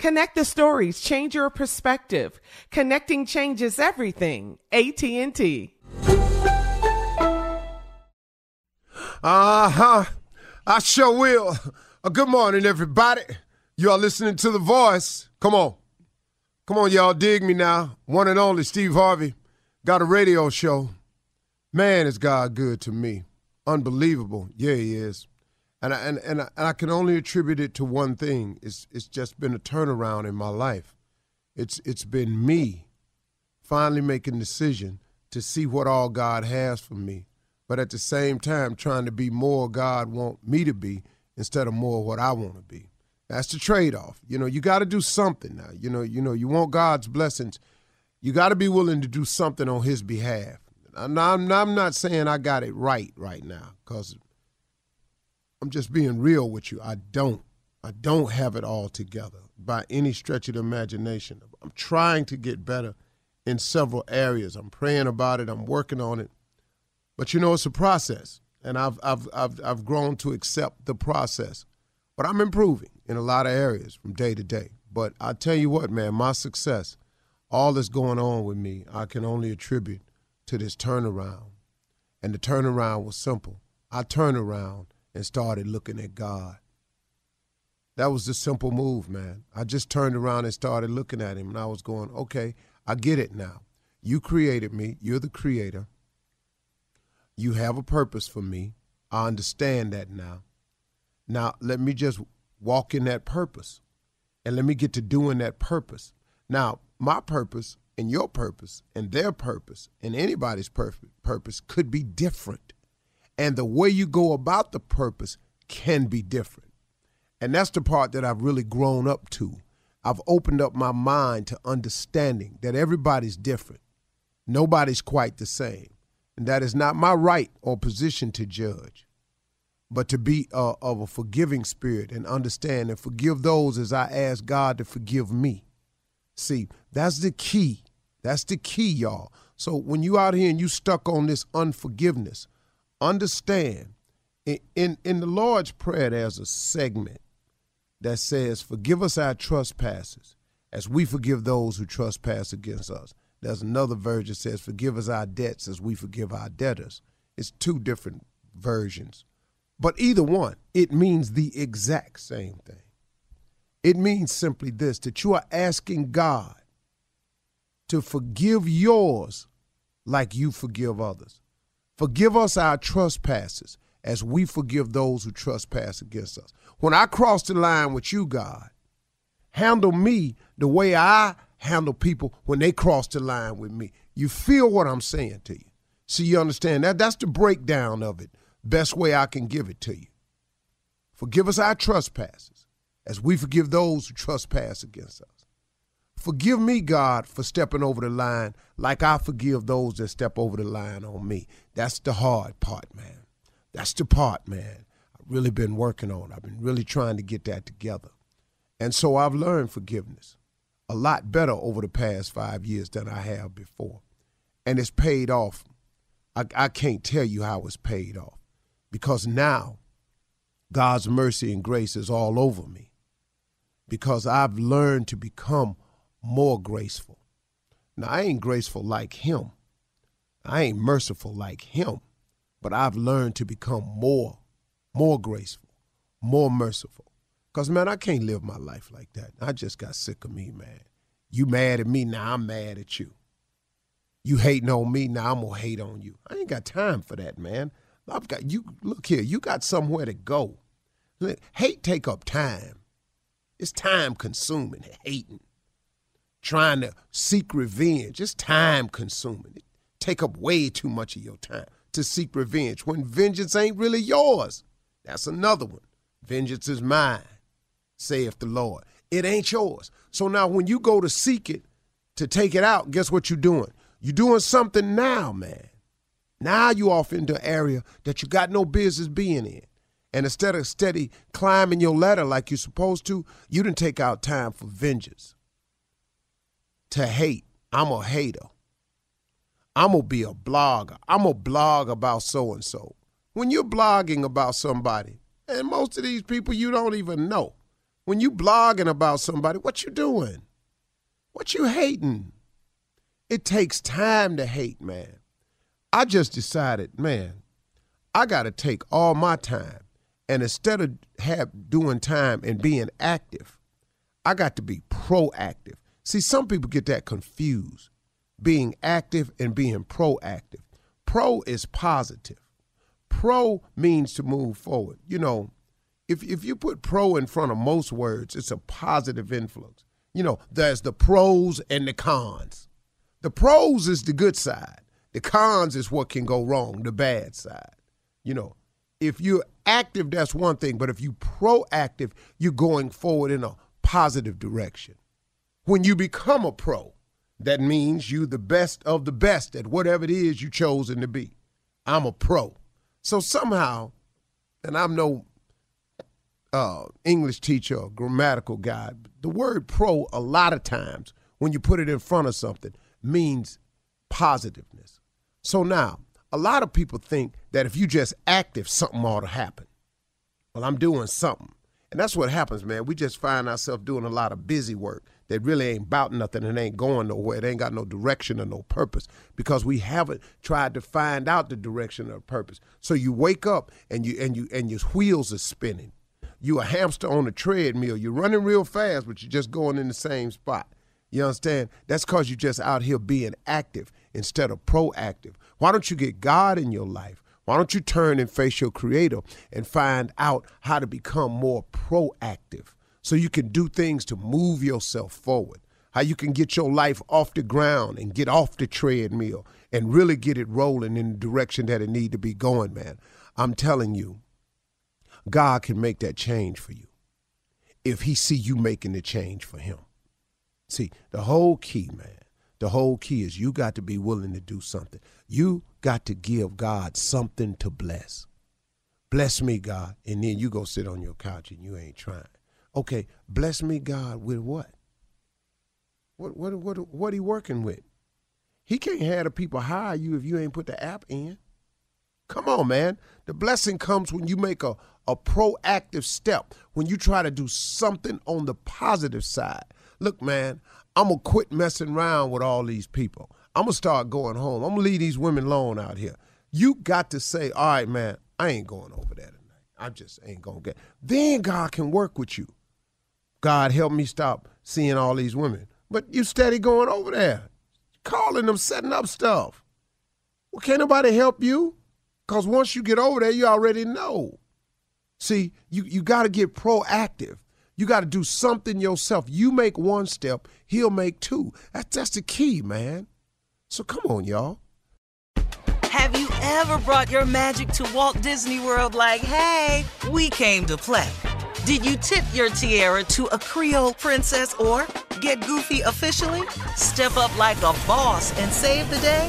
Connect the stories, change your perspective. Connecting changes everything. AT&T. Uh-huh. I sure will. Uh, good morning, everybody. You are listening to The Voice. Come on. Come on, y'all. Dig me now. One and only Steve Harvey. Got a radio show. Man, is God good to me. Unbelievable. Yeah, he is. And I, and, and, I, and I can only attribute it to one thing. It's, it's just been a turnaround in my life. It's, it's been me finally making decision to see what all God has for me, but at the same time trying to be more God want me to be instead of more what I want to be. That's the trade-off. You know, you got to do something now. You know, you know, you want God's blessings. You got to be willing to do something on His behalf. Not, I'm not saying I got it right right now because – I'm just being real with you. I don't. I don't have it all together by any stretch of the imagination. I'm trying to get better in several areas. I'm praying about it. I'm working on it. But you know, it's a process, and I've I've I've I've grown to accept the process. But I'm improving in a lot of areas from day to day. But I tell you what, man, my success, all that's going on with me, I can only attribute to this turnaround. And the turnaround was simple. I turned around and started looking at God. That was the simple move, man. I just turned around and started looking at him, and I was going, okay, I get it now. You created me, you're the creator. You have a purpose for me. I understand that now. Now, let me just walk in that purpose and let me get to doing that purpose. Now, my purpose and your purpose and their purpose and anybody's purpose could be different. And the way you go about the purpose can be different. And that's the part that I've really grown up to. I've opened up my mind to understanding that everybody's different. Nobody's quite the same. And that is not my right or position to judge, but to be uh, of a forgiving spirit and understand and forgive those as I ask God to forgive me. See, that's the key. That's the key, y'all. So when you out here and you stuck on this unforgiveness, understand in, in, the Lord's Prayer, there's a segment that says, Forgive us our trespasses as we forgive those who trespass against us. There's another version that says, Forgive us our debts as we forgive our debtors. It's two different versions. But either one, it means the exact same thing. It means simply this that you are asking God to forgive yours like you forgive others. Forgive us our trespasses as we forgive those who trespass against us. When I cross the line with you, God, handle me the way I handle people when they cross the line with me. You feel what I'm saying to you. See, you understand that? That's the breakdown of it. Best way I can give it to you. Forgive us our trespasses as we forgive those who trespass against us. Forgive me, God, for stepping over the line like I forgive those that step over the line on me. That's the hard part, man. That's the part, man. I've really been working on. I've been really trying to get that together. And so I've learned forgiveness a lot better over the past five years than I have before. And it's paid off. I, I can't tell you how it's paid off because now God's mercy and grace is all over me because I've learned to become more graceful. Now, I ain't graceful like him. I ain't merciful like him, but I've learned to become more, more graceful, more merciful. Because, man, I can't live my life like that. I just got sick of me, man. You mad at me, now I'm mad at you. You hating on me, now I'm going to hate on you. I ain't got time for that, man. I've got you. Look here, you got somewhere to go. Hate take up time. It's time consuming, hating trying to seek revenge. It's time consuming. It take up way too much of your time to seek revenge when vengeance ain't really yours. That's another one. Vengeance is mine, saith the Lord. It ain't yours. So now when you go to seek it, to take it out, guess what you're doing? You're doing something now, man. Now you off into an area that you got no business being in. And instead of steady climbing your ladder like you're supposed to, you didn't take out time for vengeance to hate. I'm a hater. I'm going to be a blogger. I'm going to blog about so and so. When you're blogging about somebody, and most of these people you don't even know, when you blogging about somebody, what you doing? What you hating? It takes time to hate, man. I just decided, man, I got to take all my time and instead of have doing time and being active, I got to be proactive. See, some people get that confused being active and being proactive. Pro is positive. Pro means to move forward. You know, if, if you put pro in front of most words, it's a positive influence. You know, there's the pros and the cons. The pros is the good side, the cons is what can go wrong, the bad side. You know, if you're active, that's one thing, but if you proactive, you're going forward in a positive direction. When you become a pro, that means you the best of the best at whatever it is you chosen to be. I'm a pro. So somehow, and I'm no uh, English teacher or grammatical guy, the word pro a lot of times when you put it in front of something means positiveness. So now, a lot of people think that if you just active, something ought to happen. Well, I'm doing something. And that's what happens, man. We just find ourselves doing a lot of busy work that really ain't about nothing and ain't going nowhere. It ain't got no direction or no purpose because we haven't tried to find out the direction or purpose. So you wake up and you and you and your wheels are spinning. You a hamster on a treadmill. You're running real fast, but you're just going in the same spot. You understand? That's because you're just out here being active instead of proactive. Why don't you get God in your life? Why don't you turn and face your creator and find out how to become more proactive? so you can do things to move yourself forward. How you can get your life off the ground and get off the treadmill and really get it rolling in the direction that it need to be going, man. I'm telling you, God can make that change for you if he see you making the change for him. See, the whole key, man, the whole key is you got to be willing to do something. You got to give God something to bless. Bless me, God, and then you go sit on your couch and you ain't trying. Okay, bless me, God, with what? What what what what he working with? He can't have the people hire you if you ain't put the app in. Come on, man. The blessing comes when you make a, a proactive step, when you try to do something on the positive side. Look, man, I'm going to quit messing around with all these people. I'm going to start going home. I'm going to leave these women alone out here. You got to say, all right, man, I ain't going over there tonight. I just ain't going to get. Then God can work with you. God help me stop seeing all these women. But you steady going over there, calling them, setting up stuff. Well, can't nobody help you? Because once you get over there, you already know. See, you, you got to get proactive. You got to do something yourself. You make one step, he'll make two. That's, that's the key, man. So come on, y'all. Have you ever brought your magic to Walt Disney World like, hey, we came to play? Did you tip your tiara to a Creole princess or get goofy officially? Step up like a boss and save the day?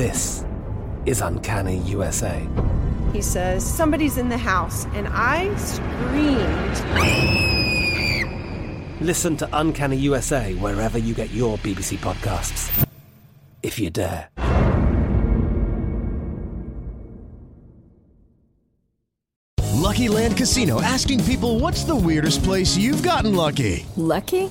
This is Uncanny USA. He says, Somebody's in the house, and I screamed. Listen to Uncanny USA wherever you get your BBC podcasts, if you dare. Lucky Land Casino asking people what's the weirdest place you've gotten lucky? Lucky?